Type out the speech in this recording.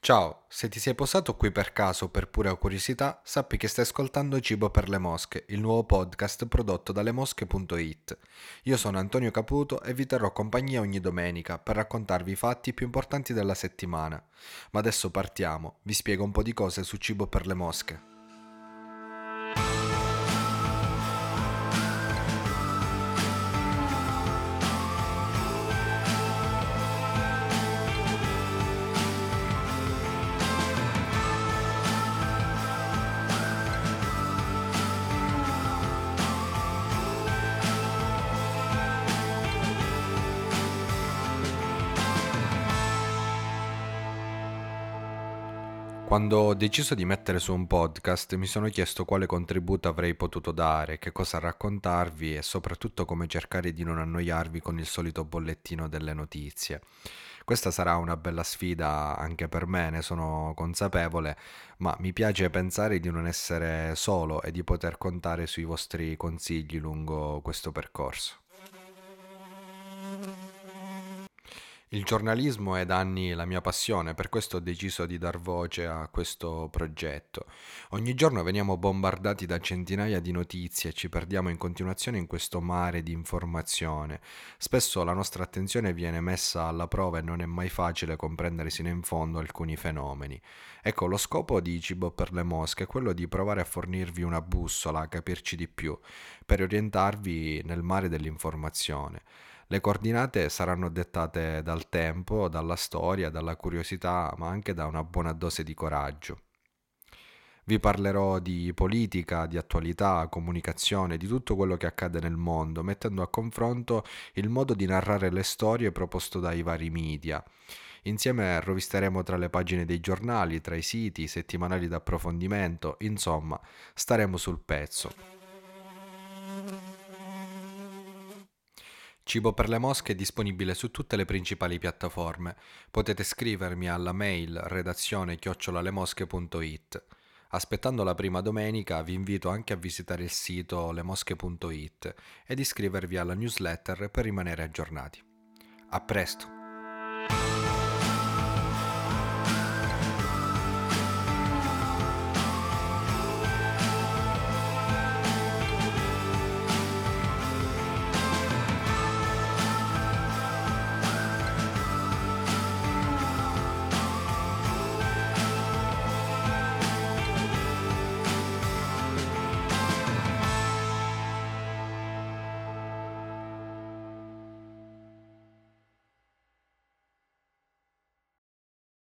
Ciao, se ti sei posato qui per caso o per pura curiosità, sappi che stai ascoltando Cibo per le Mosche, il nuovo podcast prodotto dalle mosche.it. Io sono Antonio Caputo e vi terrò compagnia ogni domenica per raccontarvi i fatti più importanti della settimana. Ma adesso partiamo, vi spiego un po' di cose su Cibo per le Mosche. Quando ho deciso di mettere su un podcast mi sono chiesto quale contributo avrei potuto dare, che cosa raccontarvi e soprattutto come cercare di non annoiarvi con il solito bollettino delle notizie. Questa sarà una bella sfida anche per me, ne sono consapevole, ma mi piace pensare di non essere solo e di poter contare sui vostri consigli lungo questo percorso. Il giornalismo è da anni la mia passione, per questo ho deciso di dar voce a questo progetto. Ogni giorno veniamo bombardati da centinaia di notizie e ci perdiamo in continuazione in questo mare di informazione. Spesso la nostra attenzione viene messa alla prova e non è mai facile comprendere sino in fondo alcuni fenomeni. Ecco, lo scopo di Cibo per le Mosche è quello di provare a fornirvi una bussola, a capirci di più, per orientarvi nel mare dell'informazione. Le coordinate saranno dettate dal tempo, dalla storia, dalla curiosità, ma anche da una buona dose di coraggio. Vi parlerò di politica, di attualità, comunicazione, di tutto quello che accade nel mondo, mettendo a confronto il modo di narrare le storie proposto dai vari media. Insieme rovisteremo tra le pagine dei giornali, tra i siti, i settimanali d'approfondimento, insomma, staremo sul pezzo. Cibo per le mosche è disponibile su tutte le principali piattaforme. Potete scrivermi alla mail redazione chiocciolalemosche.it. Aspettando la prima domenica vi invito anche a visitare il sito lemosche.it ed iscrivervi alla newsletter per rimanere aggiornati. A presto!